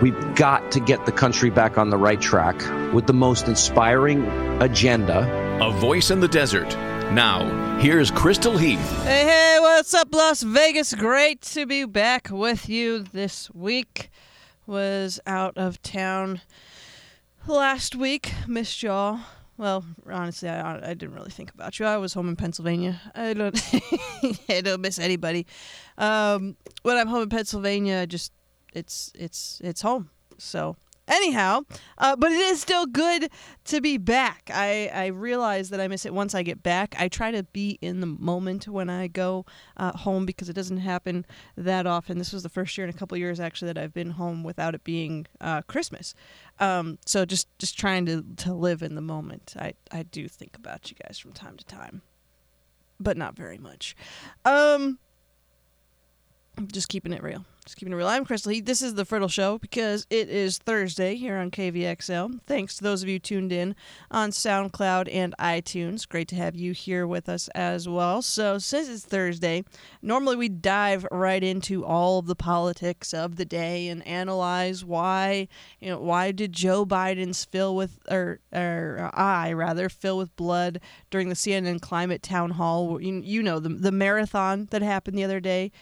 we've got to get the country back on the right track with the most inspiring agenda. A voice in the desert. Now, here's Crystal Heath. Hey, hey, what's up, Las Vegas? Great to be back with you this week. Was out of town last week. Missed y'all. Well, honestly, I, I didn't really think about you. I was home in Pennsylvania. I don't, I don't miss anybody. Um, when I'm home in Pennsylvania, I just it's it's it's home. So anyhow, uh, but it is still good to be back. I I realize that I miss it once I get back. I try to be in the moment when I go uh, home because it doesn't happen that often. This was the first year in a couple years actually that I've been home without it being uh, Christmas. Um, so just just trying to to live in the moment. I I do think about you guys from time to time, but not very much. Um, just keeping it real. Just keeping it real. I'm Crystal Heath. This is the Friddle Show because it is Thursday here on KVXL. Thanks to those of you tuned in on SoundCloud and iTunes. Great to have you here with us as well. So, since it's Thursday, normally we dive right into all of the politics of the day and analyze why, you know, why did Joe Biden's fill with, or, or uh, I rather, fill with blood during the CNN climate town hall? You, you know, the, the marathon that happened the other day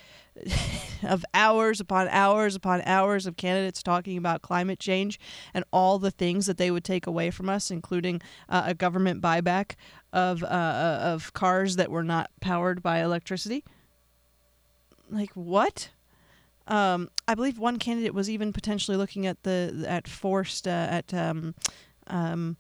of hours upon hours upon hours of candidates talking about climate change and all the things that they would take away from us, including uh, a government buyback of uh, of cars that were not powered by electricity. Like what? Um, I believe one candidate was even potentially looking at the at forced uh, at um, um,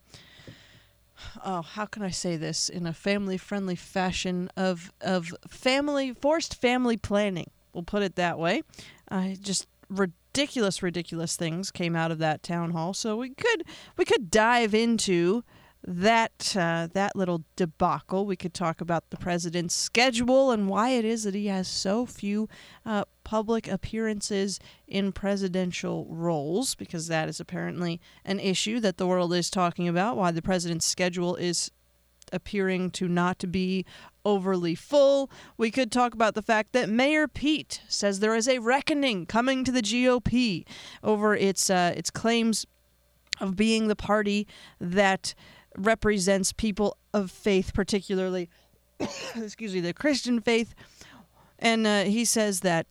oh, how can I say this in a family friendly fashion of of family forced family planning. We'll put it that way. Uh, just ridiculous, ridiculous things came out of that town hall. So we could we could dive into that uh, that little debacle. We could talk about the president's schedule and why it is that he has so few uh, public appearances in presidential roles, because that is apparently an issue that the world is talking about. Why the president's schedule is appearing to not be overly full. We could talk about the fact that Mayor Pete says there is a reckoning coming to the GOP over its uh, its claims of being the party that represents people of faith, particularly, excuse me, the Christian faith. And uh, he says that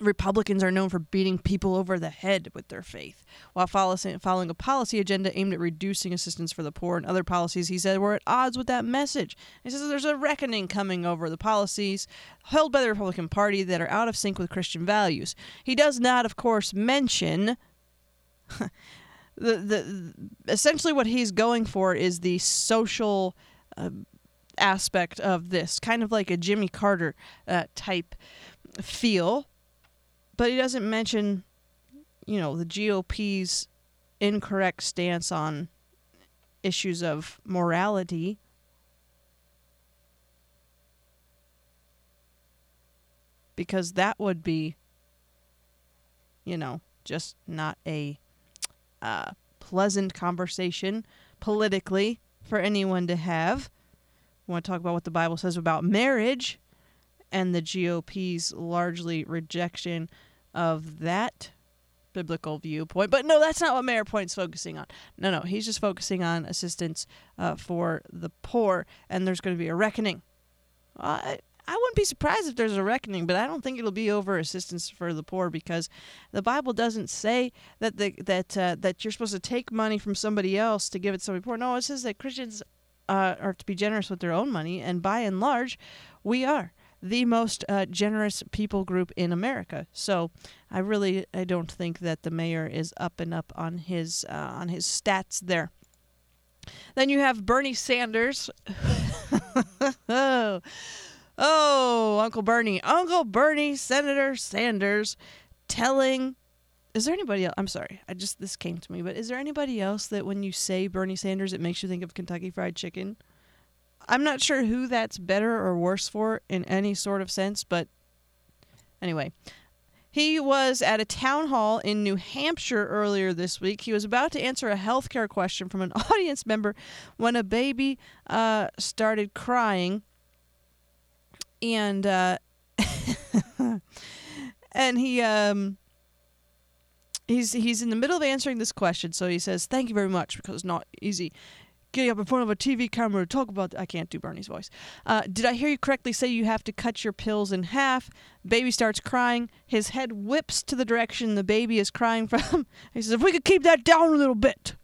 Republicans are known for beating people over the head with their faith, while following a policy agenda aimed at reducing assistance for the poor and other policies he said were at odds with that message. He says there's a reckoning coming over the policies held by the Republican Party that are out of sync with Christian values. He does not, of course, mention. the, the essentially what he's going for is the social uh, aspect of this, kind of like a Jimmy Carter uh, type feel but he doesn't mention, you know, the GOP's incorrect stance on issues of morality. Because that would be, you know, just not a uh, pleasant conversation politically for anyone to have. We want to talk about what the Bible says about marriage and the GOP's largely rejection of that biblical viewpoint. But no, that's not what Mayor Pete's focusing on. No, no, he's just focusing on assistance uh, for the poor, and there's going to be a reckoning. I, I wouldn't be surprised if there's a reckoning, but I don't think it'll be over assistance for the poor because the Bible doesn't say that the, that uh, that you're supposed to take money from somebody else to give it to somebody poor. No, it says that Christians uh, are to be generous with their own money, and by and large, we are the most uh, generous people group in America. So I really I don't think that the mayor is up and up on his uh, on his stats there. Then you have Bernie Sanders. oh, oh, Uncle Bernie, Uncle Bernie, Senator Sanders, telling is there anybody else? I'm sorry, I just this came to me, but is there anybody else that when you say Bernie Sanders, it makes you think of Kentucky Fried Chicken? I'm not sure who that's better or worse for in any sort of sense, but anyway. He was at a town hall in New Hampshire earlier this week. He was about to answer a healthcare question from an audience member when a baby uh, started crying. And uh, and he um he's he's in the middle of answering this question, so he says, "Thank you very much," because it's not easy getting up in front of a TV camera to talk about. I can't do Bernie's voice. Uh, did I hear you correctly? Say you have to cut your pills in half. Baby starts crying. His head whips to the direction the baby is crying from. he says, "If we could keep that down a little bit."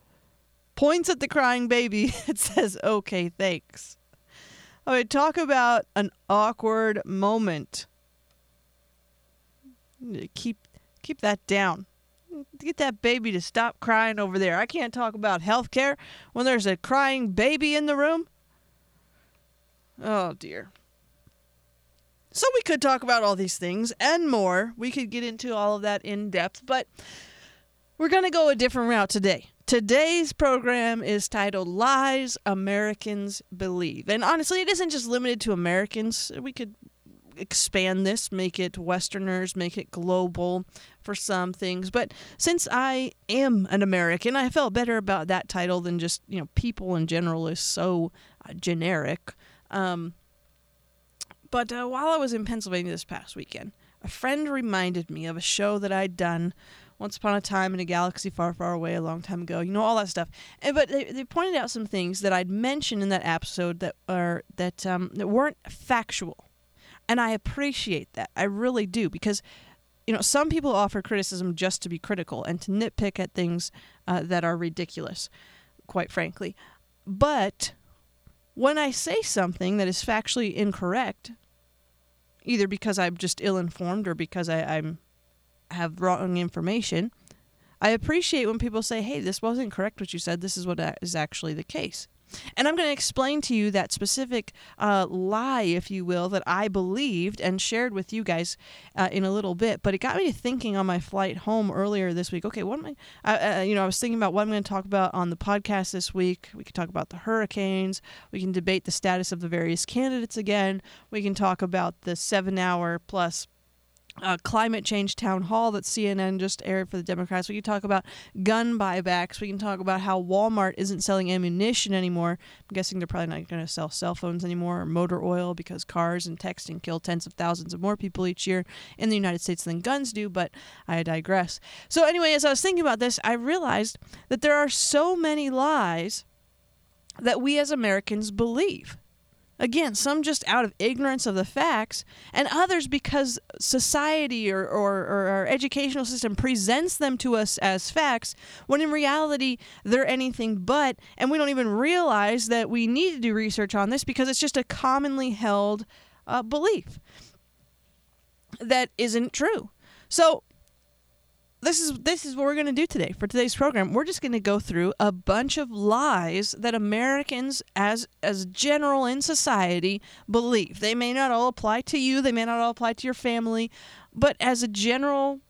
Points at the crying baby. It says, "Okay, thanks." I mean, talk about an awkward moment. Keep keep that down get that baby to stop crying over there. I can't talk about health care when there's a crying baby in the room. Oh, dear. So we could talk about all these things and more. We could get into all of that in depth, but we're going to go a different route today. Today's program is titled Lies Americans Believe. And honestly, it isn't just limited to Americans. We could expand this, make it Westerners, make it global for some things. But since I am an American, I felt better about that title than just, you know, people in general is so uh, generic. Um, but uh, while I was in Pennsylvania this past weekend, a friend reminded me of a show that I'd done once upon a time in a galaxy far, far away a long time ago. You know all that stuff. And, but they, they pointed out some things that I'd mentioned in that episode that are that um, that weren't factual. And I appreciate that. I really do because you know, some people offer criticism just to be critical and to nitpick at things uh, that are ridiculous, quite frankly. But when I say something that is factually incorrect, either because I'm just ill-informed or because I, I'm have wrong information, I appreciate when people say, "Hey, this wasn't correct what you said. This is what is actually the case." And I'm going to explain to you that specific uh, lie, if you will, that I believed and shared with you guys uh, in a little bit. But it got me thinking on my flight home earlier this week. Okay, what am I? Uh, uh, you know, I was thinking about what I'm going to talk about on the podcast this week. We could talk about the hurricanes. We can debate the status of the various candidates again. We can talk about the seven-hour plus uh, climate change town hall that CNN just aired for the Democrats. We can talk about gun buybacks. We can talk about how Walmart isn't selling ammunition anymore. I'm guessing they're probably not going to sell cell phones anymore or motor oil because cars and texting kill tens of thousands of more people each year in the United States than guns do, but I digress. So, anyway, as I was thinking about this, I realized that there are so many lies that we as Americans believe. Again, some just out of ignorance of the facts, and others because society or, or, or, our educational system presents them to us as facts, when in reality they're anything but, and we don't even realize that we need to do research on this because it's just a commonly held uh, belief that isn't true. So, this is this is what we're going to do today for today's program. We're just going to go through a bunch of lies that Americans as as general in society believe. They may not all apply to you, they may not all apply to your family, but as a general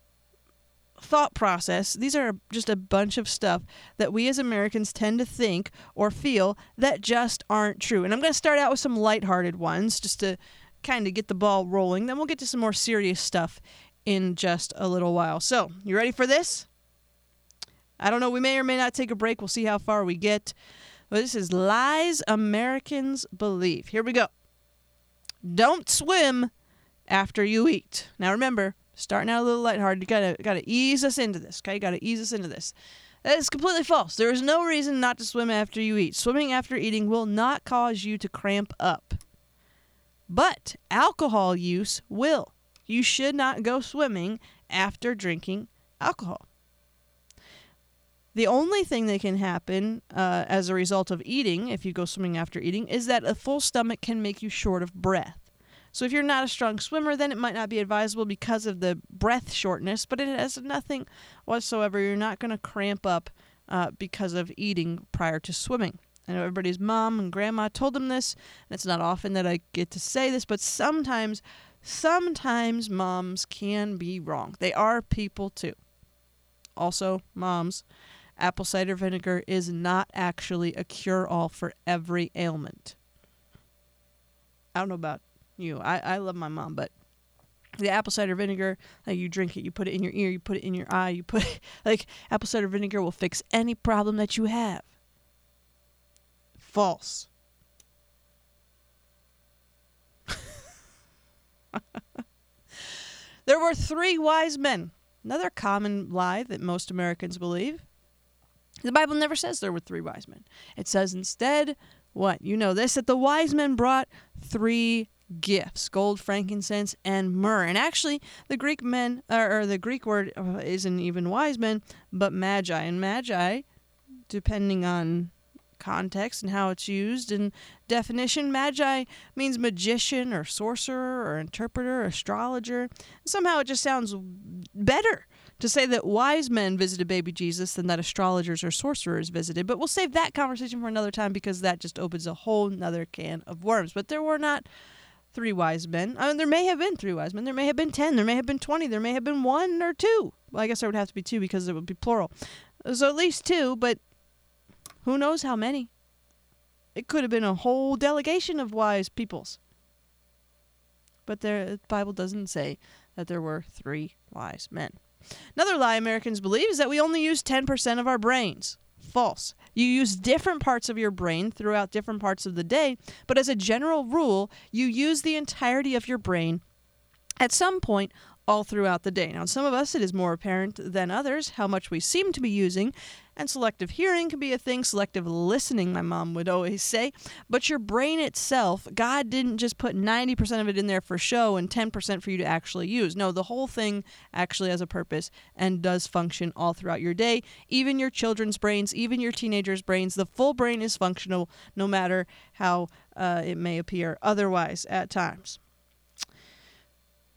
thought process, these are just a bunch of stuff that we as Americans tend to think or feel that just aren't true. And I'm going to start out with some lighthearted ones just to kind of get the ball rolling. Then we'll get to some more serious stuff in just a little while. So, you ready for this? I don't know. We may or may not take a break. We'll see how far we get. But this is Lies Americans Believe. Here we go. Don't swim after you eat. Now, remember, starting out a little lighthearted, you gotta gotta ease us into this. Okay, you gotta ease us into this. That is completely false. There is no reason not to swim after you eat. Swimming after eating will not cause you to cramp up. But alcohol use will you should not go swimming after drinking alcohol. The only thing that can happen uh, as a result of eating, if you go swimming after eating, is that a full stomach can make you short of breath. So if you're not a strong swimmer, then it might not be advisable because of the breath shortness, but it has nothing whatsoever. You're not going to cramp up uh, because of eating prior to swimming. I know everybody's mom and grandma told them this, and it's not often that I get to say this, but sometimes sometimes moms can be wrong. They are people too. also moms, apple cider vinegar is not actually a cure all for every ailment. I don't know about you. I, I love my mom, but the apple cider vinegar, like you drink it, you put it in your ear, you put it in your eye, you put like apple cider vinegar will fix any problem that you have. False. there were three wise men. Another common lie that most Americans believe. The Bible never says there were three wise men. It says instead, what? You know this that the wise men brought three gifts gold frankincense and myrrh and actually the greek men or, the greek word uh, isn't even wise men but magi and magi depending on context and how it's used and definition magi means magician or sorcerer or interpreter or astrologer somehow it just sounds better to say that wise men visited baby Jesus than that astrologers or sorcerers visited. But we'll save that conversation for another time because that just opens a whole nother can of worms. But there were not three wise men. I mean, there may have been three wise men. There may have been ten. There may have been twenty. There may have been one or two. Well, I guess there would have to be two because it would be plural. So at least two, but who knows how many? It could have been a whole delegation of wise peoples. But there, the Bible doesn't say that there were three wise men. Another lie Americans believe is that we only use 10% of our brains. False. You use different parts of your brain throughout different parts of the day, but as a general rule, you use the entirety of your brain at some point all throughout the day. Now, some of us, it is more apparent than others how much we seem to be using, and selective hearing can be a thing, selective listening, my mom would always say. But your brain itself, God didn't just put 90% of it in there for show and 10% for you to actually use. No, the whole thing actually has a purpose and does function all throughout your day. Even your children's brains, even your teenagers' brains, the full brain is functional no matter how uh, it may appear otherwise at times.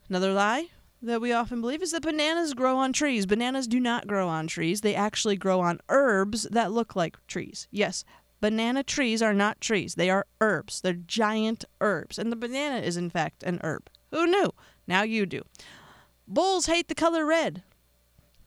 Another lie that we often believe is that bananas grow on trees. Bananas do not grow on trees. They actually grow on herbs that look like trees. Yes, banana trees are not trees. They are herbs. They're giant herbs. And the banana is, in fact, an herb. Who knew? Now you do. Bulls hate the color red.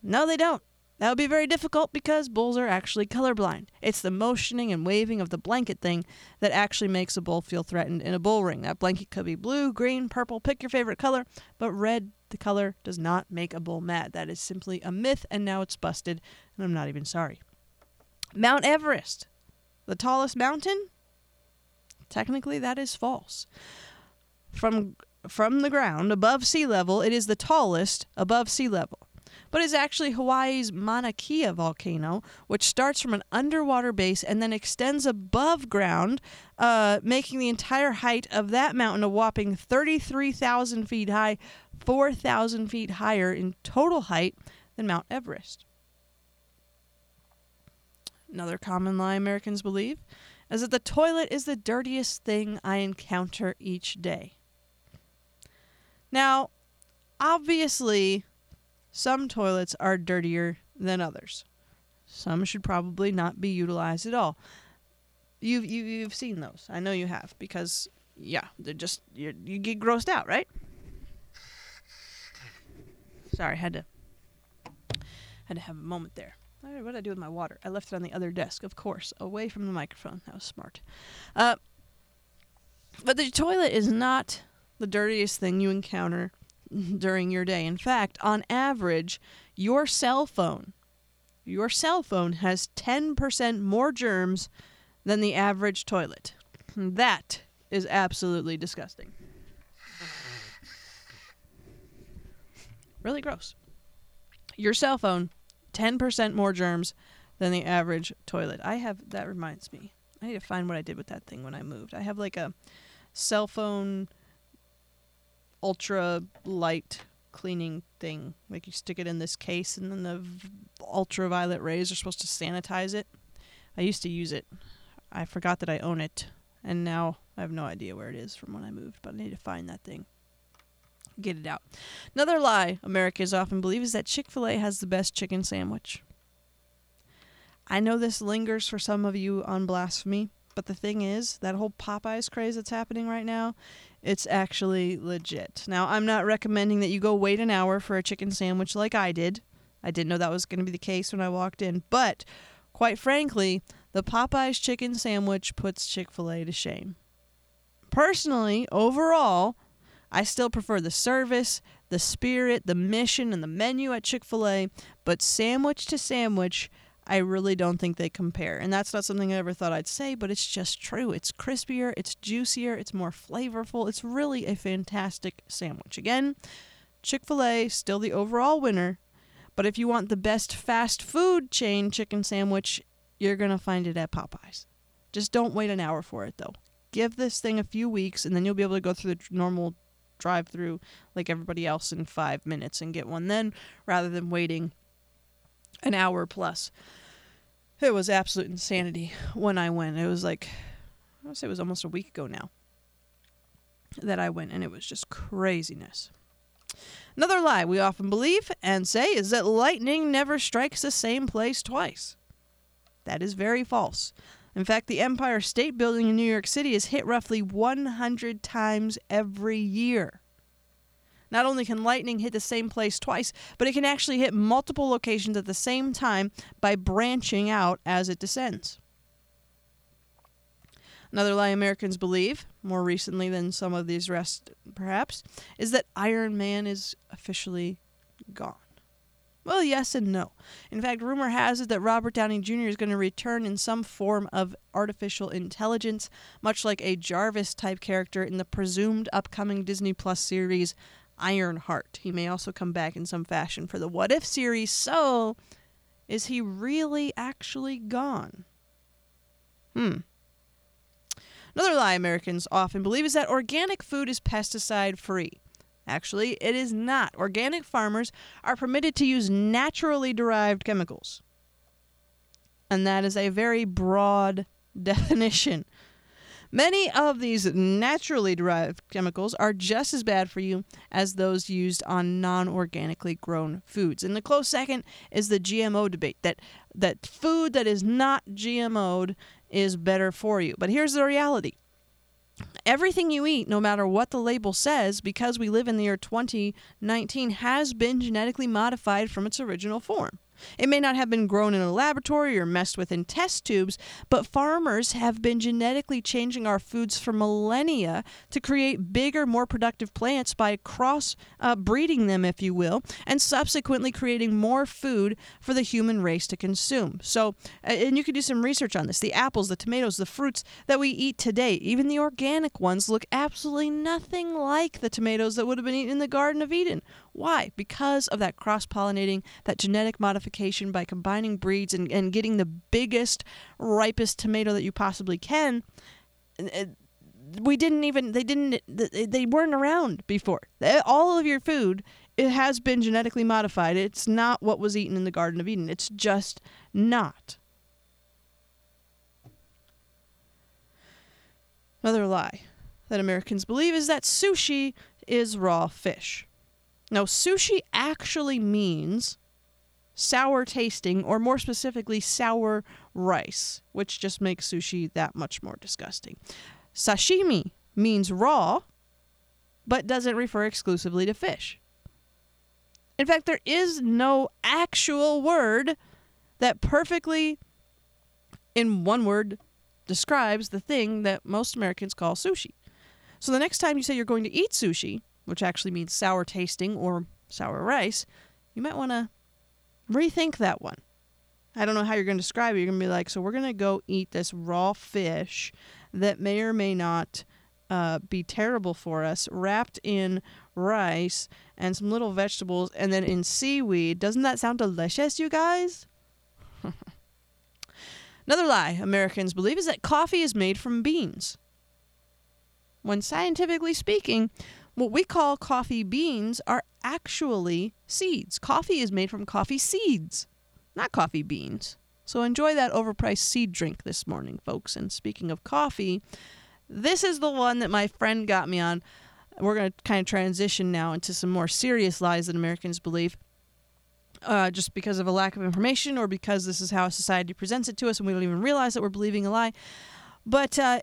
No, they don't. That would be very difficult because bulls are actually colorblind. It's the motioning and waving of the blanket thing that actually makes a bull feel threatened in a bull ring. That blanket could be blue, green, purple, pick your favorite color, but red, the color, does not make a bull mad. That is simply a myth, and now it's busted, and I'm not even sorry. Mount Everest, the tallest mountain? Technically, that is false. From from the ground above sea level, it is the tallest above sea level but is actually Hawaii's Mauna Kea volcano, which starts from an underwater base and then extends above ground, uh, making the entire height of that mountain a whopping 33,000 feet high, 4,000 feet higher in total height than Mount Everest. Another common lie Americans believe is that the toilet is the dirtiest thing I encounter each day. Now, obviously, some toilets are dirtier than others. Some should probably not be utilized at all. You've you, have you have seen those. I know you have because yeah, they're just you you get grossed out, right? Sorry, had to had to have a moment there. what did I do with my water? I left it on the other desk, of course, away from the microphone. That was smart. Uh, but the toilet is not the dirtiest thing you encounter during your day. In fact, on average, your cell phone, your cell phone has 10% more germs than the average toilet. That is absolutely disgusting. Really gross. Your cell phone, 10% more germs than the average toilet. I have, that reminds me. I need to find what I did with that thing when I moved. I have like a cell phone ultra light cleaning thing. Like you stick it in this case, and then the v- ultraviolet rays are supposed to sanitize it. I used to use it. I forgot that I own it, and now I have no idea where it is from when I moved. But I need to find that thing. Get it out. Another lie Americans often believe is that Chick fil A has the best chicken sandwich. I know this lingers for some of you on blasphemy, but the thing is, that whole Popeyes craze that's happening right now it's actually legit. Now, I'm not recommending that you go wait an hour for a chicken sandwich like I did. I didn't know that was going to be the case when I walked in, but quite frankly, the Popeyes chicken sandwich puts Chick fil A to shame. Personally, overall, I still prefer the service, the spirit, the mission, and the menu at Chick fil A, but sandwich to sandwich, I really don't think they compare. And that's not something I ever thought I'd say, but it's just true. It's crispier, it's juicier, it's more flavorful. It's really a fantastic sandwich. Again, Chick fil A, still the overall winner. But if you want the best fast food chain chicken sandwich, you're going to find it at Popeyes. Just don't wait an hour for it, though. Give this thing a few weeks, and then you'll be able to go through the normal drive through like everybody else in five minutes and get one then rather than waiting an hour plus. It was absolute insanity when I went. It was like, I would say it was almost a week ago now that I went, and it was just craziness. Another lie we often believe and say is that lightning never strikes the same place twice. That is very false. In fact, the Empire State Building in New York City is hit roughly 100 times every year. Not only can lightning hit the same place twice, but it can actually hit multiple locations at the same time by branching out as it descends. Another lie Americans believe, more recently than some of these rest perhaps, is that Iron Man is officially gone. Well, yes and no. In fact, rumor has it that Robert Downey Jr. is going to return in some form of artificial intelligence, much like a Jarvis type character in the presumed upcoming Disney Plus series Ironheart. He may also come back in some fashion for the What If series. So, is he really actually gone? Hmm. Another lie Americans often believe is that organic food is pesticide free. Actually, it is not. Organic farmers are permitted to use naturally derived chemicals. And that is a very broad definition. Many of these naturally derived chemicals are just as bad for you as those used on non-organically grown foods. And the close second is the GMO debate that that food that is not GMO'd is better for you. But here's the reality. Everything you eat, no matter what the label says, because we live in the year 2019, has been genetically modified from its original form. It may not have been grown in a laboratory or messed with in test tubes, but farmers have been genetically changing our foods for millennia to create bigger, more productive plants by cross uh, breeding them, if you will, and subsequently creating more food for the human race to consume. So, and you can do some research on this. The apples, the tomatoes, the fruits that we eat today, even the organic ones, look absolutely nothing like the tomatoes that would have been eaten in the Garden of Eden why? Because of that cross pollinating, that genetic modification by combining breeds and, and getting the biggest, ripest tomato that you possibly can. We didn't even, they didn't, they weren't around before. All of your food, it has been genetically modified. It's not what was eaten in the Garden of Eden. It's just not. Another lie that Americans believe is that sushi is raw fish. Now, sushi actually means sour tasting, or more specifically, sour rice, which just makes sushi that much more disgusting. Sashimi means raw, but doesn't refer exclusively to fish. In fact, there is no actual word that perfectly, in one word, describes the thing that most Americans call sushi. So the next time you say you're going to eat sushi, which actually means sour tasting or sour rice, you might want to rethink that one. I don't know how you're going to describe it. You're going to be like, so we're going to go eat this raw fish that may or may not uh, be terrible for us, wrapped in rice and some little vegetables, and then in seaweed. Doesn't that sound delicious, you guys? Another lie Americans believe is that coffee is made from beans. When scientifically speaking, what we call coffee beans are actually seeds. Coffee is made from coffee seeds, not coffee beans. So enjoy that overpriced seed drink this morning, folks. And speaking of coffee, this is the one that my friend got me on. We're going to kind of transition now into some more serious lies that Americans believe. Uh, just because of a lack of information or because this is how society presents it to us and we don't even realize that we're believing a lie. But uh,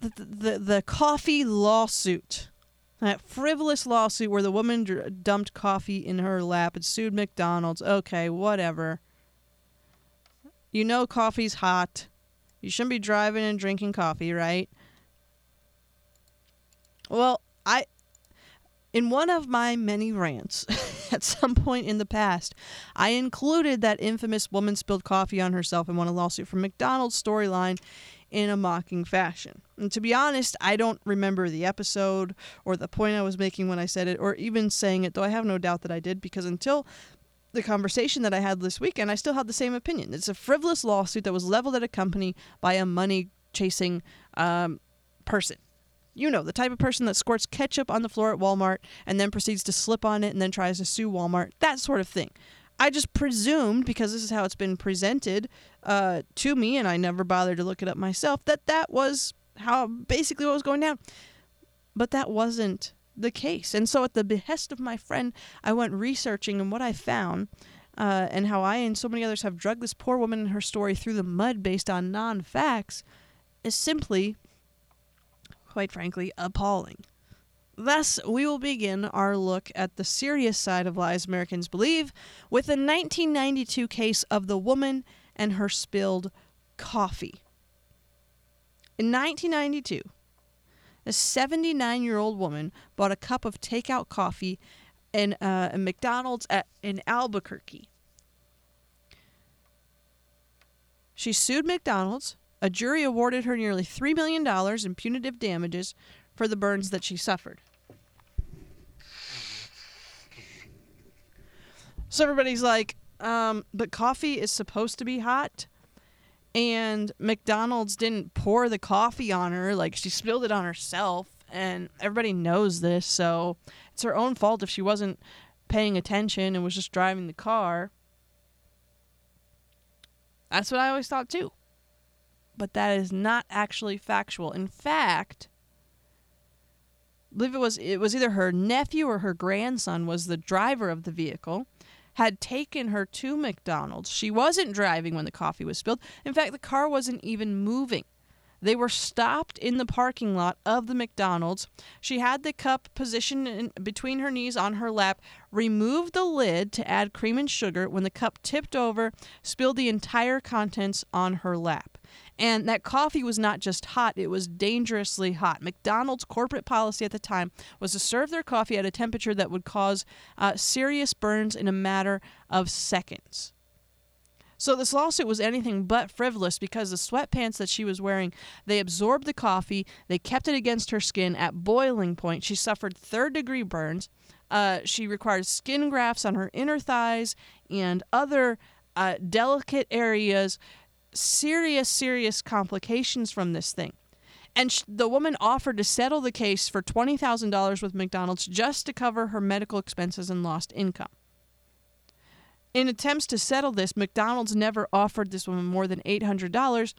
the, the, the coffee lawsuit That frivolous lawsuit where the woman dr- dumped coffee in her lap and sued McDonald's. Okay, whatever. You know coffee's hot. You shouldn't be driving and drinking coffee, right? Well, I in one of my many rants at some point in the past, I included that infamous woman spilled coffee on herself and won a lawsuit from McDonald's storyline in a mocking fashion. And to be honest, I don't remember the episode or the point I was making when I said it or even saying it, though I have no doubt that I did because until the conversation that I had this weekend, I still had the same opinion. It's a frivolous lawsuit that was leveled at a company by a money chasing um, person. You know, the type of person that squirts ketchup on the floor at Walmart and then proceeds to slip on it and then tries to sue Walmart, that sort of thing. I just presumed, because this is how it's been presented uh, to me, and I never bothered to look it up myself, that that was how basically what was going down. But that wasn't the case. And so, at the behest of my friend, I went researching, and what I found, uh, and how I and so many others have drugged this poor woman and her story through the mud based on non facts, is simply, quite frankly, appalling. Thus, we will begin our look at the serious side of lies Americans believe with the 1992 case of the woman and her spilled coffee. In 1992, a 79 year old woman bought a cup of takeout coffee in uh, a McDonald's at, in Albuquerque. She sued McDonald's. A jury awarded her nearly $3 million in punitive damages for the burns that she suffered. So everybody's like, um, but coffee is supposed to be hot. And McDonald's didn't pour the coffee on her, like she spilled it on herself. And everybody knows this, so it's her own fault if she wasn't paying attention and was just driving the car. That's what I always thought too. But that is not actually factual. In fact, I believe it was it was either her nephew or her grandson was the driver of the vehicle had taken her to McDonald's. She wasn't driving when the coffee was spilled. In fact, the car wasn't even moving. They were stopped in the parking lot of the McDonald's. She had the cup positioned in, between her knees on her lap, removed the lid to add cream and sugar. When the cup tipped over, spilled the entire contents on her lap. And that coffee was not just hot, it was dangerously hot. McDonald's corporate policy at the time was to serve their coffee at a temperature that would cause uh, serious burns in a matter of seconds. So this lawsuit was anything but frivolous because the sweatpants that she was wearing, they absorbed the coffee, they kept it against her skin at boiling point. She suffered third degree burns. Uh, she required skin grafts on her inner thighs and other uh, delicate areas serious, serious complications from this thing. And sh- the woman offered to settle the case for $20,000 with McDonald's just to cover her medical expenses and lost income. In attempts to settle this, McDonald's never offered this woman more than $800,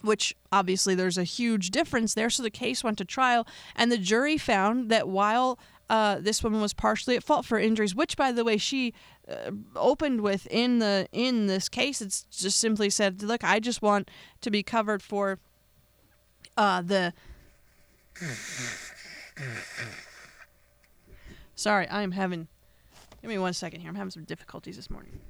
which obviously there's a huge difference there. So the case went to trial, and the jury found that while uh, this woman was partially at fault for injuries, which, by the way, she uh, opened with in the in this case. It's just simply said, "Look, I just want to be covered for uh, the." Sorry, I am having. Give me one second here. I'm having some difficulties this morning.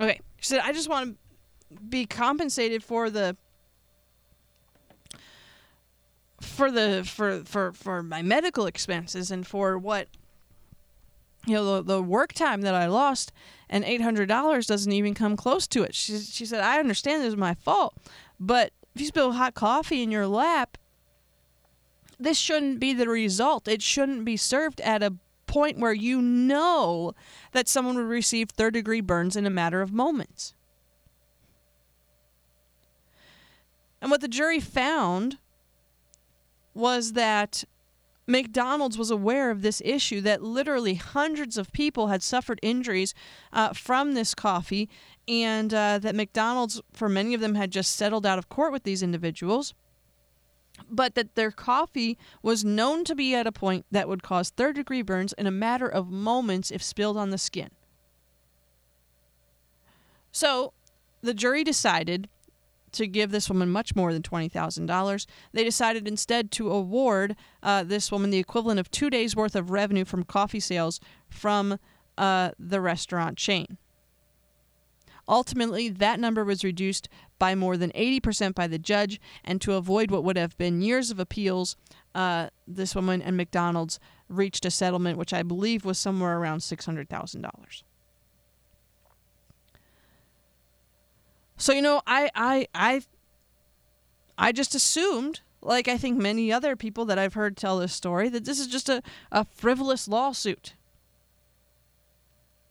Okay, she said, "I just want to be compensated for the." For the for for for my medical expenses and for what you know the, the work time that I lost and eight hundred dollars doesn't even come close to it. She she said I understand this is my fault, but if you spill hot coffee in your lap, this shouldn't be the result. It shouldn't be served at a point where you know that someone would receive third degree burns in a matter of moments. And what the jury found was that McDonald's was aware of this issue that literally hundreds of people had suffered injuries uh, from this coffee, and uh, that McDonald's, for many of them, had just settled out of court with these individuals. But that their coffee was known to be at a point that would cause third degree burns in a matter of moments if spilled on the skin. So the jury decided to give this woman much more than $20,000. They decided instead to award uh, this woman the equivalent of two days' worth of revenue from coffee sales from uh, the restaurant chain. Ultimately, that number was reduced by more than 80% by the judge, and to avoid what would have been years of appeals, uh, this woman and McDonald's reached a settlement, which I believe was somewhere around $600,000. So you know, I I I I just assumed, like I think many other people that I've heard tell this story, that this is just a, a frivolous lawsuit.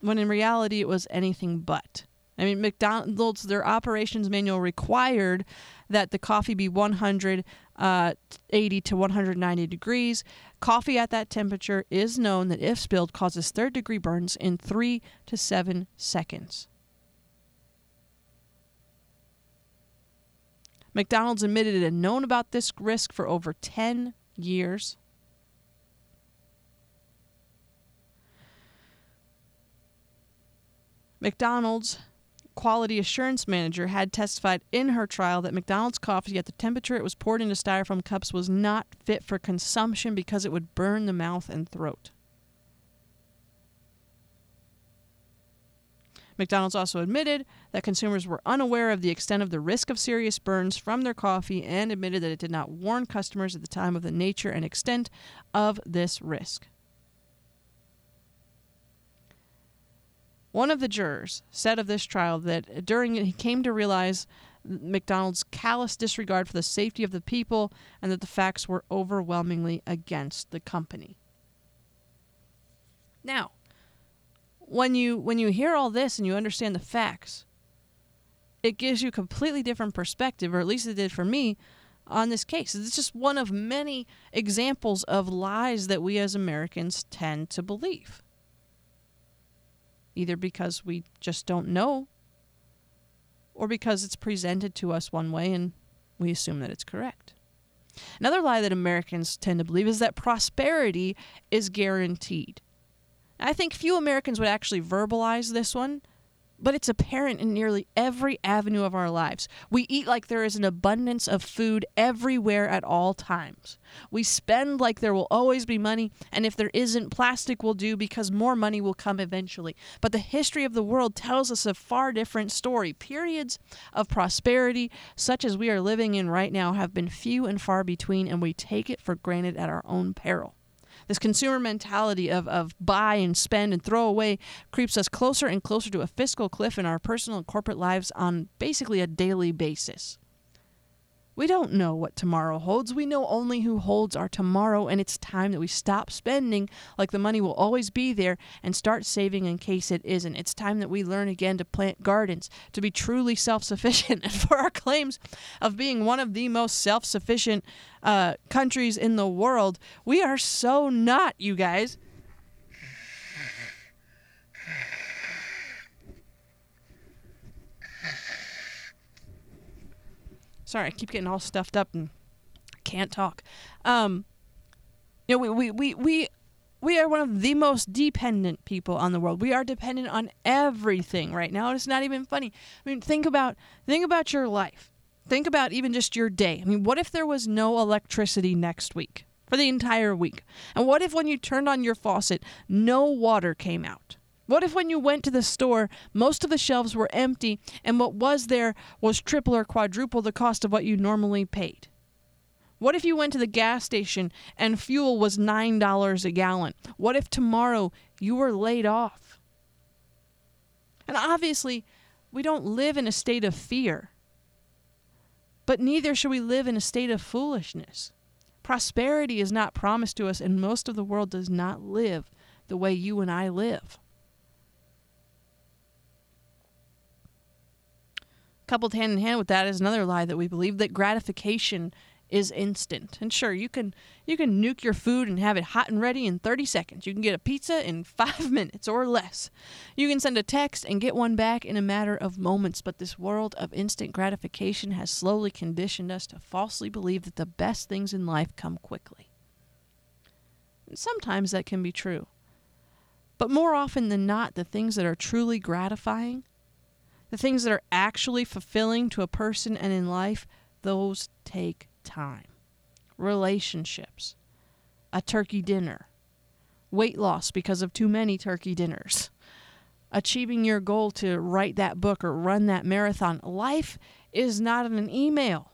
When in reality it was anything but. I mean, McDonald's, their operations manual required that the coffee be 180 uh, to 190 degrees. Coffee at that temperature is known that if spilled causes third degree burns in three to seven seconds. McDonald's admitted it had known about this risk for over 10 years. McDonald's quality assurance manager had testified in her trial that McDonald's coffee at the temperature it was poured into styrofoam cups was not fit for consumption because it would burn the mouth and throat. McDonald's also admitted that consumers were unaware of the extent of the risk of serious burns from their coffee and admitted that it did not warn customers at the time of the nature and extent of this risk. One of the jurors said of this trial that during it he came to realize McDonald's callous disregard for the safety of the people and that the facts were overwhelmingly against the company. Now, when you when you hear all this and you understand the facts, it gives you a completely different perspective, or at least it did for me, on this case. It's just one of many examples of lies that we as Americans tend to believe. Either because we just don't know, or because it's presented to us one way and we assume that it's correct. Another lie that Americans tend to believe is that prosperity is guaranteed. I think few Americans would actually verbalize this one, but it's apparent in nearly every avenue of our lives. We eat like there is an abundance of food everywhere at all times. We spend like there will always be money, and if there isn't, plastic will do because more money will come eventually. But the history of the world tells us a far different story. Periods of prosperity, such as we are living in right now, have been few and far between, and we take it for granted at our own peril. This consumer mentality of, of buy and spend and throw away creeps us closer and closer to a fiscal cliff in our personal and corporate lives on basically a daily basis. We don't know what tomorrow holds. We know only who holds our tomorrow, and it's time that we stop spending like the money will always be there and start saving in case it isn't. It's time that we learn again to plant gardens, to be truly self sufficient. And for our claims of being one of the most self sufficient uh, countries in the world, we are so not, you guys. Sorry, I keep getting all stuffed up and can't talk. Um, you know, we, we, we, we, we are one of the most dependent people on the world. We are dependent on everything right now. It's not even funny. I mean, think about think about your life. Think about even just your day. I mean, what if there was no electricity next week for the entire week? And what if when you turned on your faucet, no water came out? What if when you went to the store, most of the shelves were empty and what was there was triple or quadruple the cost of what you normally paid? What if you went to the gas station and fuel was $9 a gallon? What if tomorrow you were laid off? And obviously, we don't live in a state of fear. But neither should we live in a state of foolishness. Prosperity is not promised to us, and most of the world does not live the way you and I live. Coupled hand in hand with that is another lie that we believe that gratification is instant. And sure, you can you can nuke your food and have it hot and ready in 30 seconds. You can get a pizza in 5 minutes or less. You can send a text and get one back in a matter of moments, but this world of instant gratification has slowly conditioned us to falsely believe that the best things in life come quickly. And sometimes that can be true. But more often than not, the things that are truly gratifying the things that are actually fulfilling to a person and in life, those take time. Relationships, a turkey dinner, weight loss because of too many turkey dinners, achieving your goal to write that book or run that marathon. Life is not an email.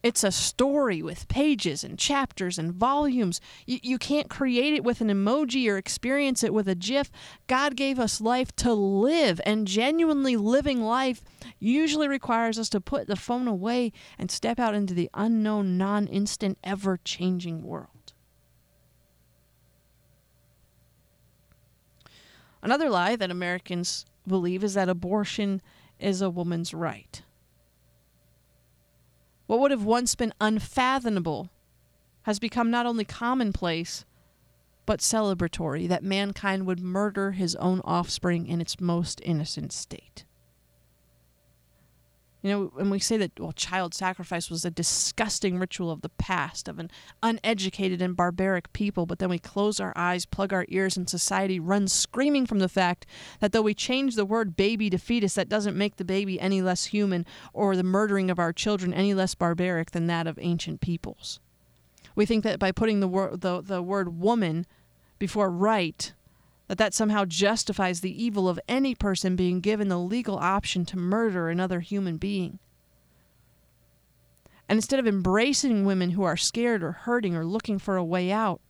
It's a story with pages and chapters and volumes. You, you can't create it with an emoji or experience it with a GIF. God gave us life to live, and genuinely living life usually requires us to put the phone away and step out into the unknown, non instant, ever changing world. Another lie that Americans believe is that abortion is a woman's right. What would have once been unfathomable has become not only commonplace, but celebratory that mankind would murder his own offspring in its most innocent state. You know, when we say that, well, child sacrifice was a disgusting ritual of the past, of an uneducated and barbaric people, but then we close our eyes, plug our ears, and society runs screaming from the fact that though we change the word baby to fetus, that doesn't make the baby any less human or the murdering of our children any less barbaric than that of ancient peoples. We think that by putting the, wor- the, the word woman before right, that that somehow justifies the evil of any person being given the legal option to murder another human being. And instead of embracing women who are scared or hurting or looking for a way out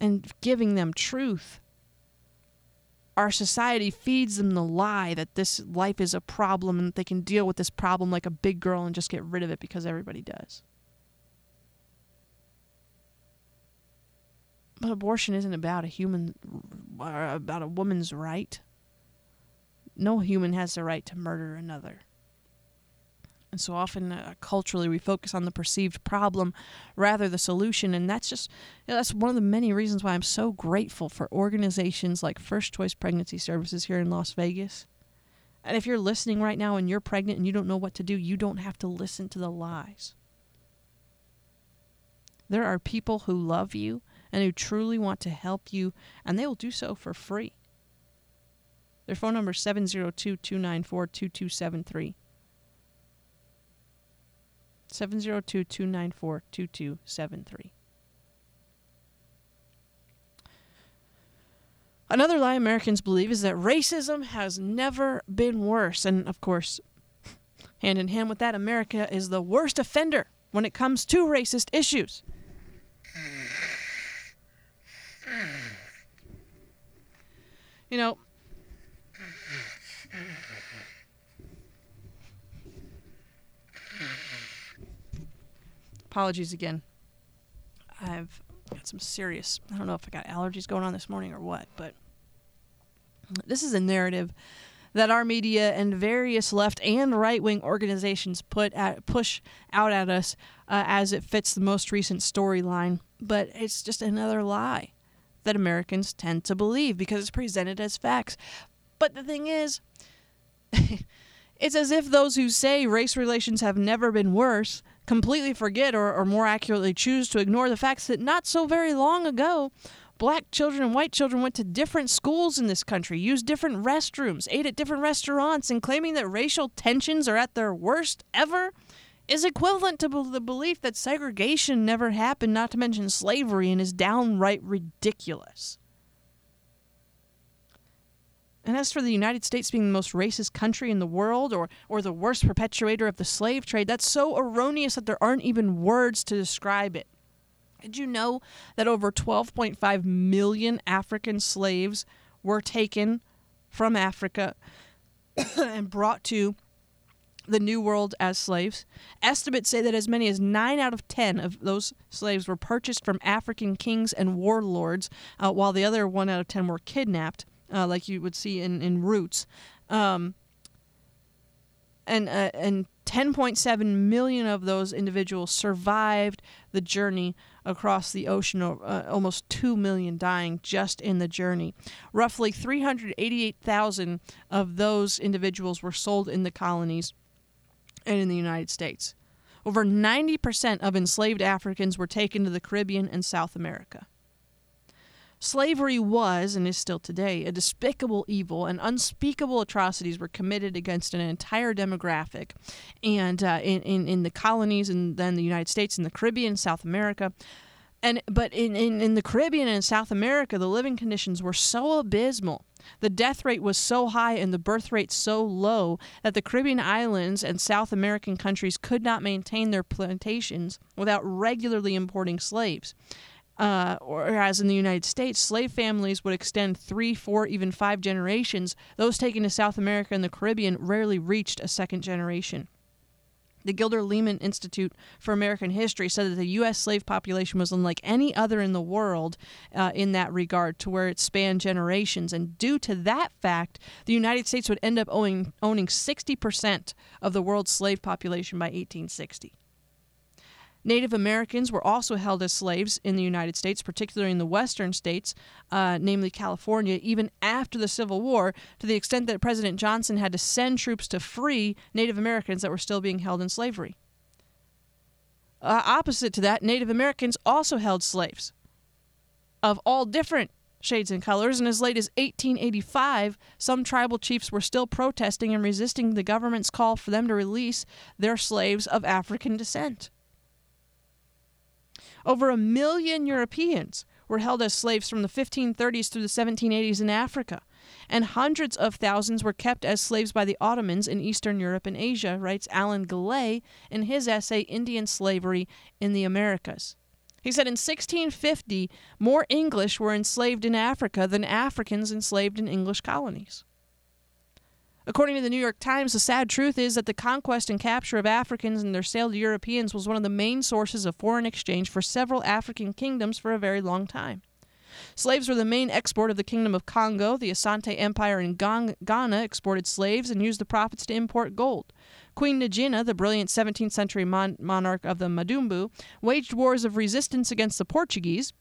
and giving them truth, our society feeds them the lie that this life is a problem and that they can deal with this problem like a big girl and just get rid of it because everybody does. But abortion isn't about a human, about a woman's right. No human has the right to murder another. And so often, uh, culturally, we focus on the perceived problem rather the solution, and that's just you know, that's one of the many reasons why I'm so grateful for organizations like First Choice Pregnancy Services here in Las Vegas. And if you're listening right now and you're pregnant and you don't know what to do, you don't have to listen to the lies. There are people who love you and who truly want to help you, and they will do so for free. Their phone number is 702 294 2273. 702 294 2273. Another lie Americans believe is that racism has never been worse. And of course, hand in hand with that, America is the worst offender when it comes to racist issues. You know, apologies again. I've got some serious, I don't know if I got allergies going on this morning or what, but this is a narrative that our media and various left and right wing organizations put at, push out at us uh, as it fits the most recent storyline. But it's just another lie that Americans tend to believe because it's presented as facts. But the thing is, it's as if those who say race relations have never been worse completely forget or, or more accurately choose to ignore the facts that not so very long ago, black children and white children went to different schools in this country, used different restrooms, ate at different restaurants, and claiming that racial tensions are at their worst ever is equivalent to the belief that segregation never happened, not to mention slavery, and is downright ridiculous. And as for the United States being the most racist country in the world or, or the worst perpetuator of the slave trade, that's so erroneous that there aren't even words to describe it. Did you know that over 12.5 million African slaves were taken from Africa and brought to the New World as slaves. Estimates say that as many as 9 out of 10 of those slaves were purchased from African kings and warlords, uh, while the other 1 out of 10 were kidnapped, uh, like you would see in, in Roots. Um, and, uh, and 10.7 million of those individuals survived the journey across the ocean, uh, almost 2 million dying just in the journey. Roughly 388,000 of those individuals were sold in the colonies and in the United States. Over 90% of enslaved Africans were taken to the Caribbean and South America. Slavery was, and is still today, a despicable evil, and unspeakable atrocities were committed against an entire demographic. And uh, in, in, in the colonies, and then the United States, and the Caribbean, South America. And, but in, in, in the Caribbean and South America, the living conditions were so abysmal. The death rate was so high and the birth rate so low that the Caribbean islands and South American countries could not maintain their plantations without regularly importing slaves. Uh, whereas in the United States, slave families would extend three, four, even five generations. Those taken to South America and the Caribbean rarely reached a second generation. The Gilder Lehrman Institute for American History said that the U.S. slave population was unlike any other in the world uh, in that regard, to where it spanned generations. And due to that fact, the United States would end up owning, owning 60% of the world's slave population by 1860. Native Americans were also held as slaves in the United States, particularly in the western states, uh, namely California, even after the Civil War, to the extent that President Johnson had to send troops to free Native Americans that were still being held in slavery. Uh, opposite to that, Native Americans also held slaves of all different shades and colors, and as late as 1885, some tribal chiefs were still protesting and resisting the government's call for them to release their slaves of African descent. Over a million Europeans were held as slaves from the 1530s through the 1780s in Africa, and hundreds of thousands were kept as slaves by the Ottomans in Eastern Europe and Asia, writes Alan Gallay in his essay Indian Slavery in the Americas. He said in 1650, more English were enslaved in Africa than Africans enslaved in English colonies. According to the New York Times, the sad truth is that the conquest and capture of Africans and their sale to Europeans was one of the main sources of foreign exchange for several African kingdoms for a very long time. Slaves were the main export of the Kingdom of Congo. The Asante Empire in Ghana exported slaves and used the profits to import gold. Queen Ngina, the brilliant 17th century mon- monarch of the Madumbu, waged wars of resistance against the Portuguese,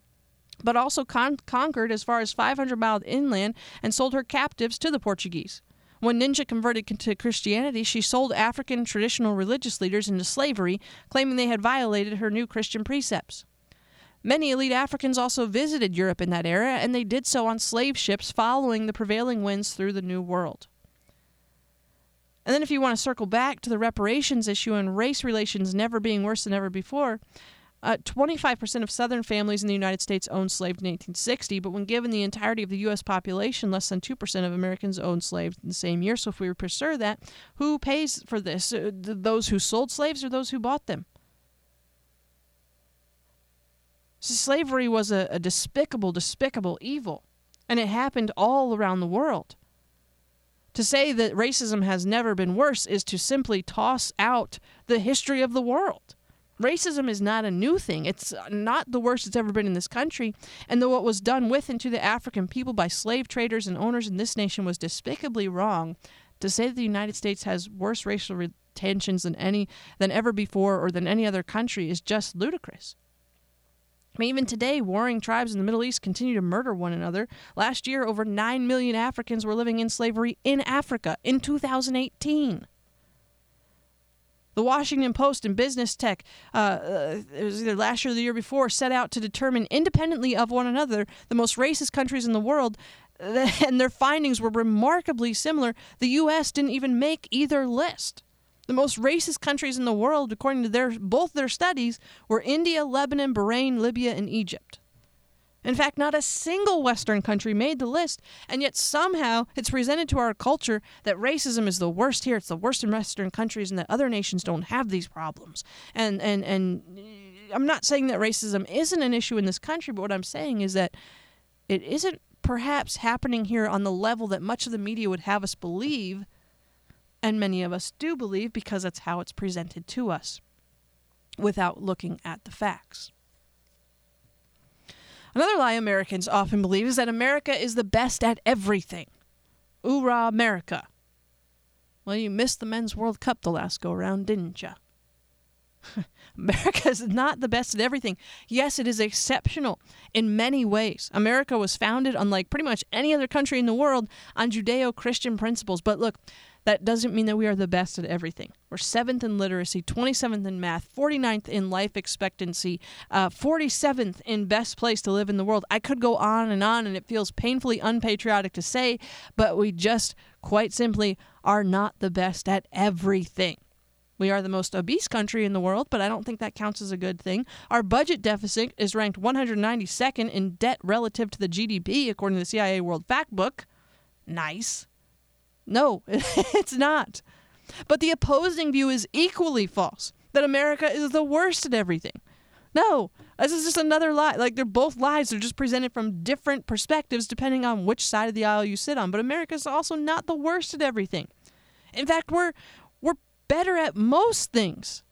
but also con- conquered as far as 500 miles inland and sold her captives to the Portuguese. When Ninja converted to Christianity, she sold African traditional religious leaders into slavery, claiming they had violated her new Christian precepts. Many elite Africans also visited Europe in that era, and they did so on slave ships following the prevailing winds through the New World. And then, if you want to circle back to the reparations issue and race relations never being worse than ever before, uh, 25% of Southern families in the United States owned slaves in 1860, but when given the entirety of the U.S. population, less than 2% of Americans owned slaves in the same year. So if we pursue that, who pays for this? Uh, those who sold slaves or those who bought them? So slavery was a, a despicable, despicable evil, and it happened all around the world. To say that racism has never been worse is to simply toss out the history of the world. Racism is not a new thing. It's not the worst it's ever been in this country. And though what was done with and to the African people by slave traders and owners in this nation was despicably wrong, to say that the United States has worse racial tensions than any than ever before or than any other country is just ludicrous. I mean, even today, warring tribes in the Middle East continue to murder one another. Last year, over 9 million Africans were living in slavery in Africa in 2018. The Washington Post and Business Tech, uh, uh, it was either last year or the year before, set out to determine independently of one another the most racist countries in the world, and their findings were remarkably similar. The U.S. didn't even make either list. The most racist countries in the world, according to their both their studies, were India, Lebanon, Bahrain, Libya, and Egypt. In fact, not a single Western country made the list, and yet somehow it's presented to our culture that racism is the worst here. It's the worst in Western countries, and that other nations don't have these problems. And and and uh, I'm not saying that racism isn't an issue in this country, but what I'm saying is that it isn't perhaps happening here on the level that much of the media would have us believe, and many of us do believe because that's how it's presented to us, without looking at the facts. Another lie Americans often believe is that America is the best at everything. Hoorah, America. Well, you missed the Men's World Cup the last go around, didn't you? America is not the best at everything. Yes, it is exceptional in many ways. America was founded, unlike pretty much any other country in the world, on Judeo Christian principles. But look, that doesn't mean that we are the best at everything. We're seventh in literacy, 27th in math, 49th in life expectancy, uh, 47th in best place to live in the world. I could go on and on, and it feels painfully unpatriotic to say, but we just quite simply are not the best at everything. We are the most obese country in the world, but I don't think that counts as a good thing. Our budget deficit is ranked 192nd in debt relative to the GDP, according to the CIA World Factbook. Nice. No, it's not. But the opposing view is equally false that America is the worst at everything. No, this is just another lie. Like they're both lies. They're just presented from different perspectives depending on which side of the aisle you sit on. But America is also not the worst at everything. In fact, we're we're better at most things,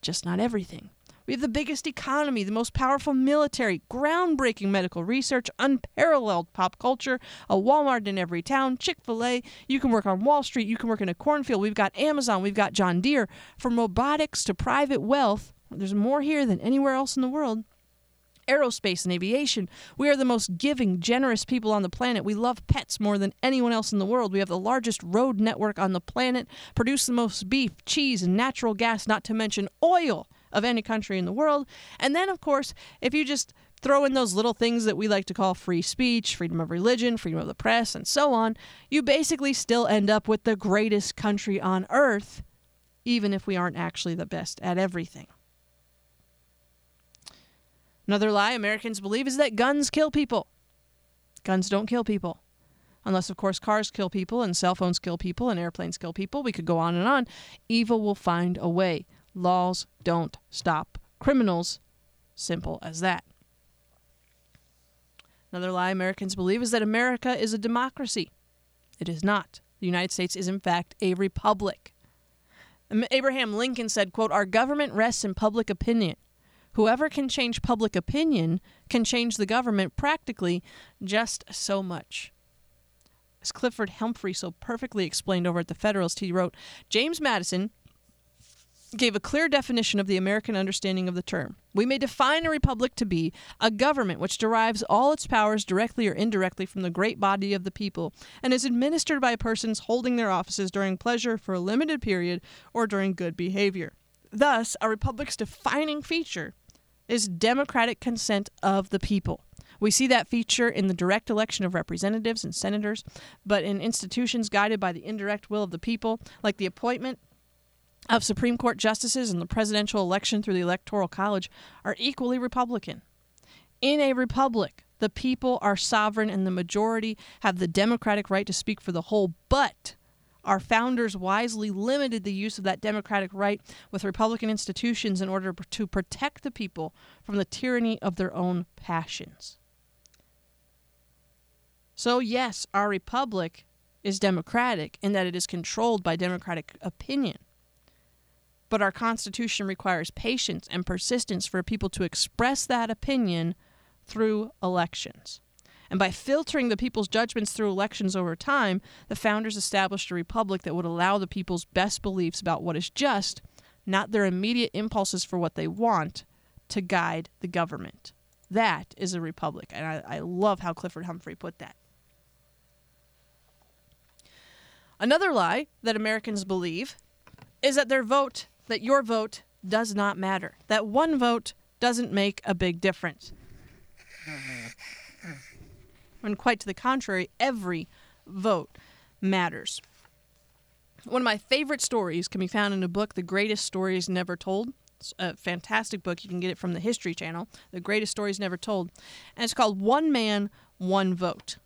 just not everything. We have the biggest economy, the most powerful military, groundbreaking medical research, unparalleled pop culture, a Walmart in every town, Chick fil A. You can work on Wall Street, you can work in a cornfield. We've got Amazon, we've got John Deere. From robotics to private wealth, there's more here than anywhere else in the world aerospace and aviation. We are the most giving, generous people on the planet. We love pets more than anyone else in the world. We have the largest road network on the planet, produce the most beef, cheese, and natural gas, not to mention oil of any country in the world. And then, of course, if you just throw in those little things that we like to call free speech, freedom of religion, freedom of the press, and so on, you basically still end up with the greatest country on earth, even if we aren't actually the best at everything. Another lie Americans believe is that guns kill people. Guns don't kill people. Unless, of course, cars kill people and cell phones kill people and airplanes kill people. We could go on and on. Evil will find a way. Laws don't stop criminals. Simple as that. Another lie Americans believe is that America is a democracy. It is not. The United States is, in fact, a republic. Abraham Lincoln said, quote, Our government rests in public opinion. Whoever can change public opinion can change the government practically just so much. As Clifford Humphrey so perfectly explained over at the Federalist, he wrote James Madison gave a clear definition of the American understanding of the term. We may define a republic to be a government which derives all its powers directly or indirectly from the great body of the people and is administered by persons holding their offices during pleasure for a limited period or during good behavior. Thus, a republic's defining feature is democratic consent of the people. We see that feature in the direct election of representatives and senators, but in institutions guided by the indirect will of the people, like the appointment of Supreme Court justices and the presidential election through the Electoral College are equally Republican. In a republic, the people are sovereign and the majority have the democratic right to speak for the whole, but our founders wisely limited the use of that democratic right with Republican institutions in order to protect the people from the tyranny of their own passions. So, yes, our republic is democratic in that it is controlled by democratic opinion. But our Constitution requires patience and persistence for people to express that opinion through elections. And by filtering the people's judgments through elections over time, the founders established a republic that would allow the people's best beliefs about what is just, not their immediate impulses for what they want, to guide the government. That is a republic. And I, I love how Clifford Humphrey put that. Another lie that Americans believe is that their vote that your vote does not matter, that one vote doesn't make a big difference. When quite to the contrary, every vote matters. One of my favorite stories can be found in a book, The Greatest Stories Never Told. It's a fantastic book. You can get it from the History Channel, The Greatest Stories Never Told. And it's called One Man, One Vote.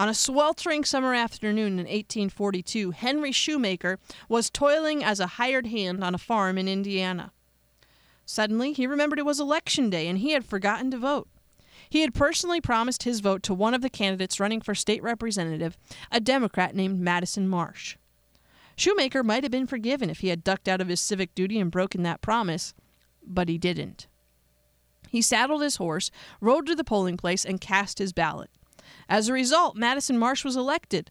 On a sweltering summer afternoon in 1842, Henry Shoemaker was toiling as a hired hand on a farm in Indiana. Suddenly, he remembered it was election day and he had forgotten to vote. He had personally promised his vote to one of the candidates running for state representative, a Democrat named Madison Marsh. Shoemaker might have been forgiven if he had ducked out of his civic duty and broken that promise, but he didn't. He saddled his horse, rode to the polling place, and cast his ballot. As a result, Madison Marsh was elected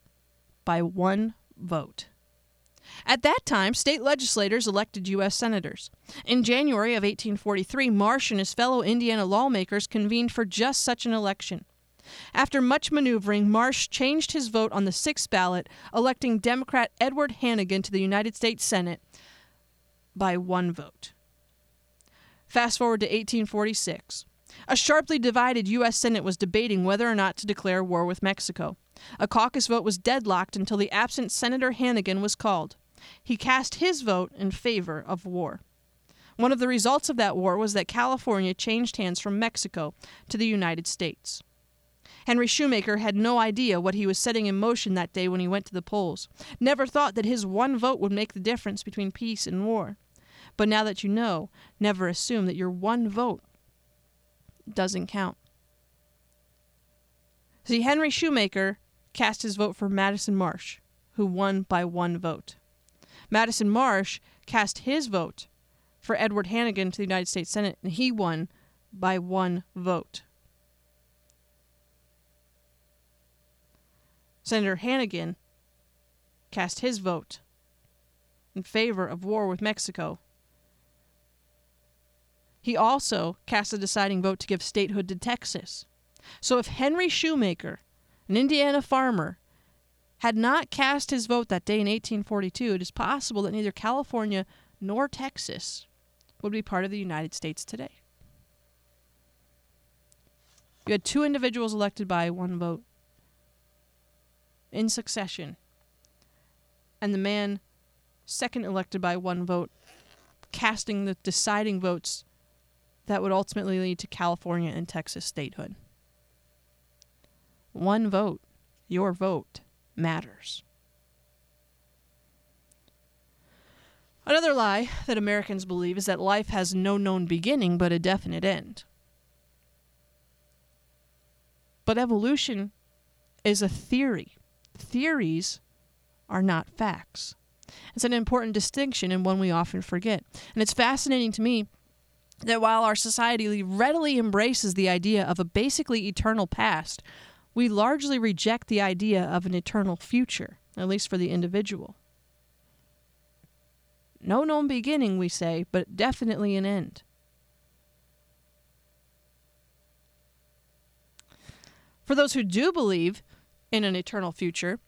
by one vote. At that time, state legislators elected U.S. senators. In January of 1843, Marsh and his fellow Indiana lawmakers convened for just such an election. After much maneuvering, Marsh changed his vote on the sixth ballot, electing Democrat Edward Hannegan to the United States Senate by one vote. Fast forward to 1846. A sharply divided U.S. Senate was debating whether or not to declare war with Mexico. A caucus vote was deadlocked until the absent Senator Hannegan was called. He cast his vote in favor of war. One of the results of that war was that California changed hands from Mexico to the United States. Henry Shoemaker had no idea what he was setting in motion that day when he went to the polls. Never thought that his one vote would make the difference between peace and war. But now that you know, never assume that your one vote doesn't count. See, Henry Shoemaker cast his vote for Madison Marsh, who won by one vote. Madison Marsh cast his vote for Edward Hannegan to the United States Senate, and he won by one vote. Senator Hannegan cast his vote in favor of war with Mexico. He also cast a deciding vote to give statehood to Texas. So if Henry Shoemaker an Indiana farmer, had not cast his vote that day in 1842, it is possible that neither California nor Texas would be part of the United States today. You had two individuals elected by one vote in succession, and the man second elected by one vote casting the deciding votes that would ultimately lead to California and Texas statehood. One vote, your vote, matters. Another lie that Americans believe is that life has no known beginning but a definite end. But evolution is a theory. Theories are not facts. It's an important distinction and one we often forget. And it's fascinating to me that while our society readily embraces the idea of a basically eternal past, we largely reject the idea of an eternal future, at least for the individual. No known beginning, we say, but definitely an end. For those who do believe in an eternal future,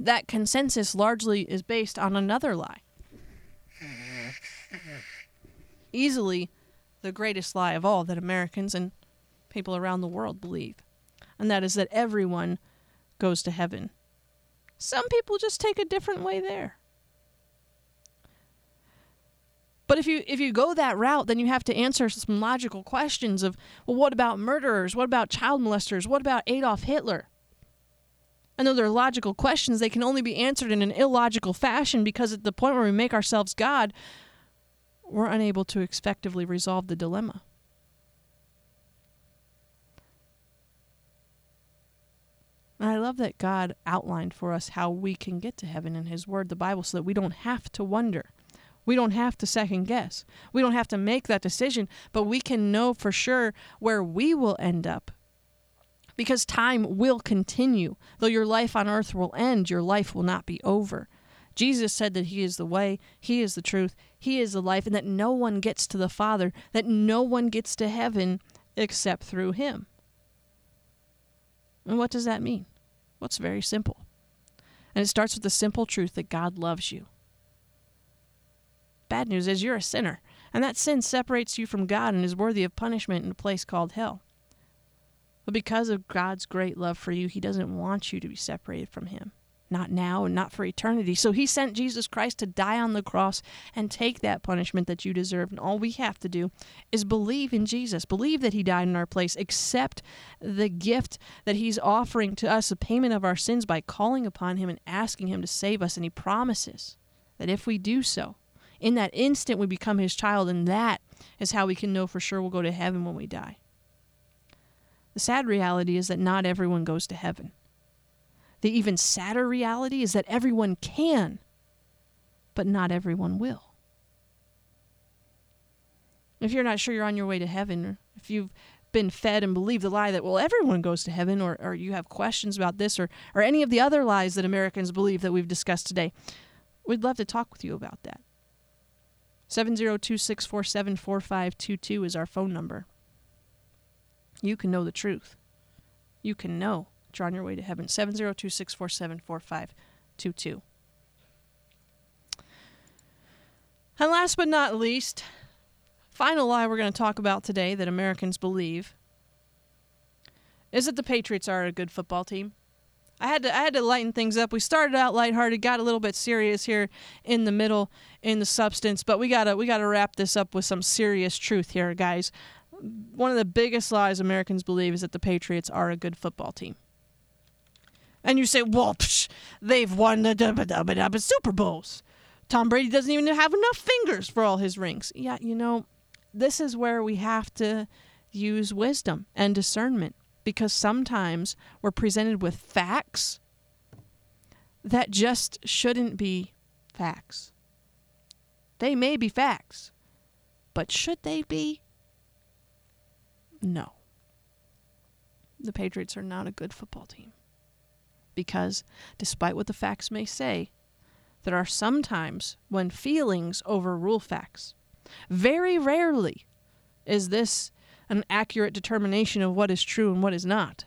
that consensus largely is based on another lie. Easily the greatest lie of all that Americans and people around the world believe and that is that everyone goes to heaven. Some people just take a different way there. But if you if you go that route, then you have to answer some logical questions of well, what about murderers? What about child molesters? What about Adolf Hitler? I know they're logical questions. They can only be answered in an illogical fashion because at the point where we make ourselves God, we're unable to effectively resolve the dilemma. I love that God outlined for us how we can get to heaven in His Word, the Bible, so that we don't have to wonder. We don't have to second guess. We don't have to make that decision, but we can know for sure where we will end up. Because time will continue. Though your life on earth will end, your life will not be over. Jesus said that He is the way, He is the truth, He is the life, and that no one gets to the Father, that no one gets to heaven except through Him. And what does that mean? Well, it's very simple. And it starts with the simple truth that God loves you. Bad news is you're a sinner, and that sin separates you from God and is worthy of punishment in a place called hell. But because of God's great love for you, He doesn't want you to be separated from Him not now and not for eternity. So he sent Jesus Christ to die on the cross and take that punishment that you deserve. And all we have to do is believe in Jesus, believe that he died in our place, accept the gift that he's offering to us, a payment of our sins by calling upon him and asking him to save us. And he promises that if we do so, in that instant we become his child, and that is how we can know for sure we'll go to heaven when we die. The sad reality is that not everyone goes to heaven. The even sadder reality is that everyone can, but not everyone will. If you're not sure you're on your way to heaven, if you've been fed and believe the lie that, well, everyone goes to heaven, or, or you have questions about this, or, or any of the other lies that Americans believe that we've discussed today, we'd love to talk with you about that. 702 647 4522 is our phone number. You can know the truth. You can know you're on your way to heaven. 702 647 4522. And last but not least, final lie we're going to talk about today that Americans believe is that the Patriots are a good football team. I had to I had to lighten things up. We started out lighthearted, got a little bit serious here in the middle in the substance, but we gotta we gotta wrap this up with some serious truth here, guys. One of the biggest lies Americans believe is that the Patriots are a good football team. And you say, well, psh, they've won the Super Bowls. Tom Brady doesn't even have enough fingers for all his rings. Yeah, you know, this is where we have to use wisdom and discernment because sometimes we're presented with facts that just shouldn't be facts. They may be facts, but should they be? No. The Patriots are not a good football team. Because, despite what the facts may say, there are some times when feelings overrule facts. Very rarely is this an accurate determination of what is true and what is not.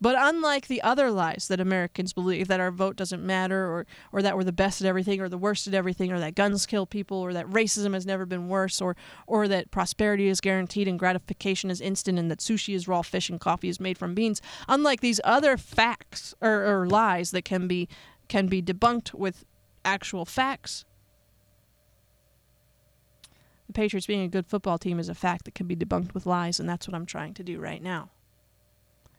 But unlike the other lies that Americans believe that our vote doesn't matter or, or that we're the best at everything or the worst at everything or that guns kill people or that racism has never been worse or, or that prosperity is guaranteed and gratification is instant and that sushi is raw fish and coffee is made from beans, unlike these other facts or, or lies that can be can be debunked with actual facts, the Patriots being a good football team is a fact that can be debunked with lies, and that's what I'm trying to do right now.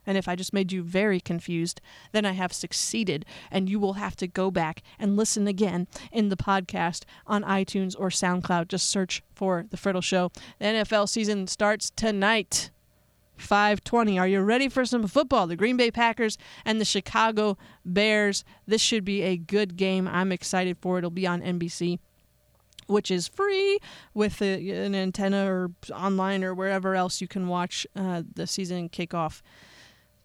And if I just made you very confused, then I have succeeded, and you will have to go back and listen again in the podcast on iTunes or SoundCloud. Just search for The Friddle Show. The NFL season starts tonight. 520. Are you ready for some football? The Green Bay Packers and the Chicago Bears. This should be a good game. I'm excited for it. It'll be on NBC which is free with a, an antenna or online or wherever else you can watch uh, the season kickoff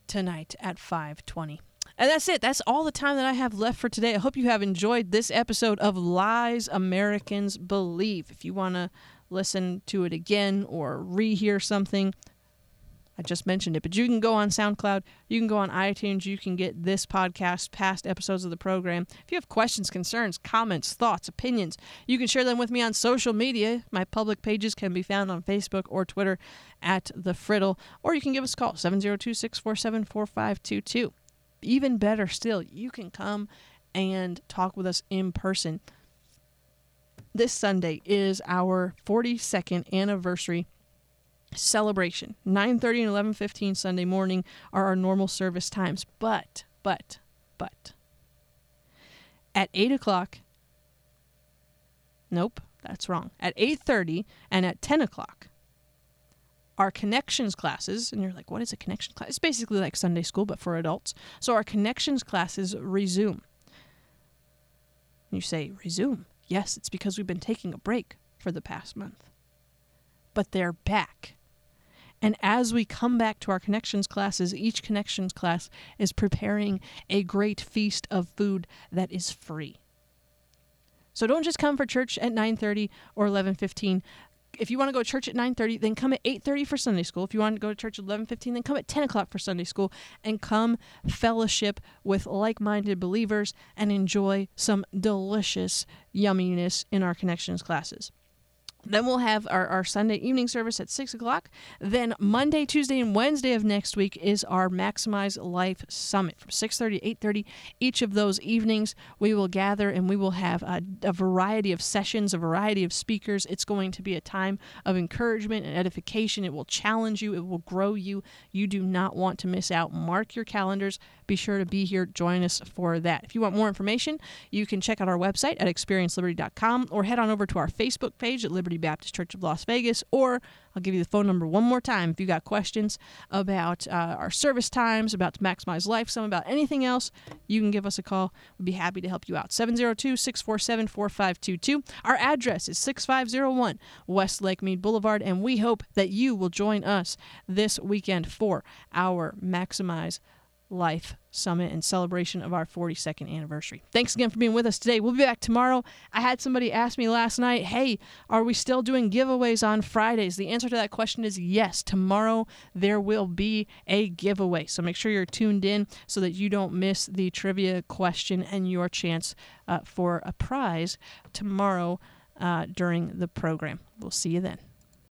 tonight at 5:20. And that's it. That's all the time that I have left for today. I hope you have enjoyed this episode of Lies Americans Believe. If you want to listen to it again or rehear something, I just mentioned it, but you can go on SoundCloud, you can go on iTunes, you can get this podcast, past episodes of the program. If you have questions, concerns, comments, thoughts, opinions, you can share them with me on social media. My public pages can be found on Facebook or Twitter at The Friddle, or you can give us a call, 702 647 4522. Even better still, you can come and talk with us in person. This Sunday is our 42nd anniversary celebration. 9.30 and 11.15 sunday morning are our normal service times. But but but at 8 o'clock nope that's wrong. At 8.30 and at 10 o'clock our connections classes and you're like what is a connection class? It's basically like sunday school but for adults. So our connections classes resume. You say resume? Yes it's because we've been taking a break for the past month. But they're back and as we come back to our connections classes, each connections class is preparing a great feast of food that is free. So don't just come for church at 9:30 or 11:15. If you want to go to church at 9:30, then come at 8:30 for Sunday school. If you want to go to church at 11:15, then come at 10 o'clock for Sunday school, and come fellowship with like-minded believers and enjoy some delicious yumminess in our connections classes. Then we'll have our, our Sunday evening service at 6 o'clock. Then Monday, Tuesday, and Wednesday of next week is our Maximize Life Summit from 6.30 to 8.30. Each of those evenings, we will gather and we will have a, a variety of sessions, a variety of speakers. It's going to be a time of encouragement and edification. It will challenge you. It will grow you. You do not want to miss out. Mark your calendars be sure to be here. Join us for that. If you want more information, you can check out our website at experienceliberty.com or head on over to our Facebook page at Liberty Baptist Church of Las Vegas or I'll give you the phone number one more time if you got questions about uh, our service times, about to maximize life, some about anything else. You can give us a call. We'd be happy to help you out. 702 647 4522. Our address is 6501 West Lake Mead Boulevard, and we hope that you will join us this weekend for our Maximize Life Summit in celebration of our 42nd anniversary. Thanks again for being with us today. We'll be back tomorrow. I had somebody ask me last night, hey, are we still doing giveaways on Fridays? The answer to that question is yes. Tomorrow there will be a giveaway. So make sure you're tuned in so that you don't miss the trivia question and your chance uh, for a prize tomorrow uh, during the program. We'll see you then.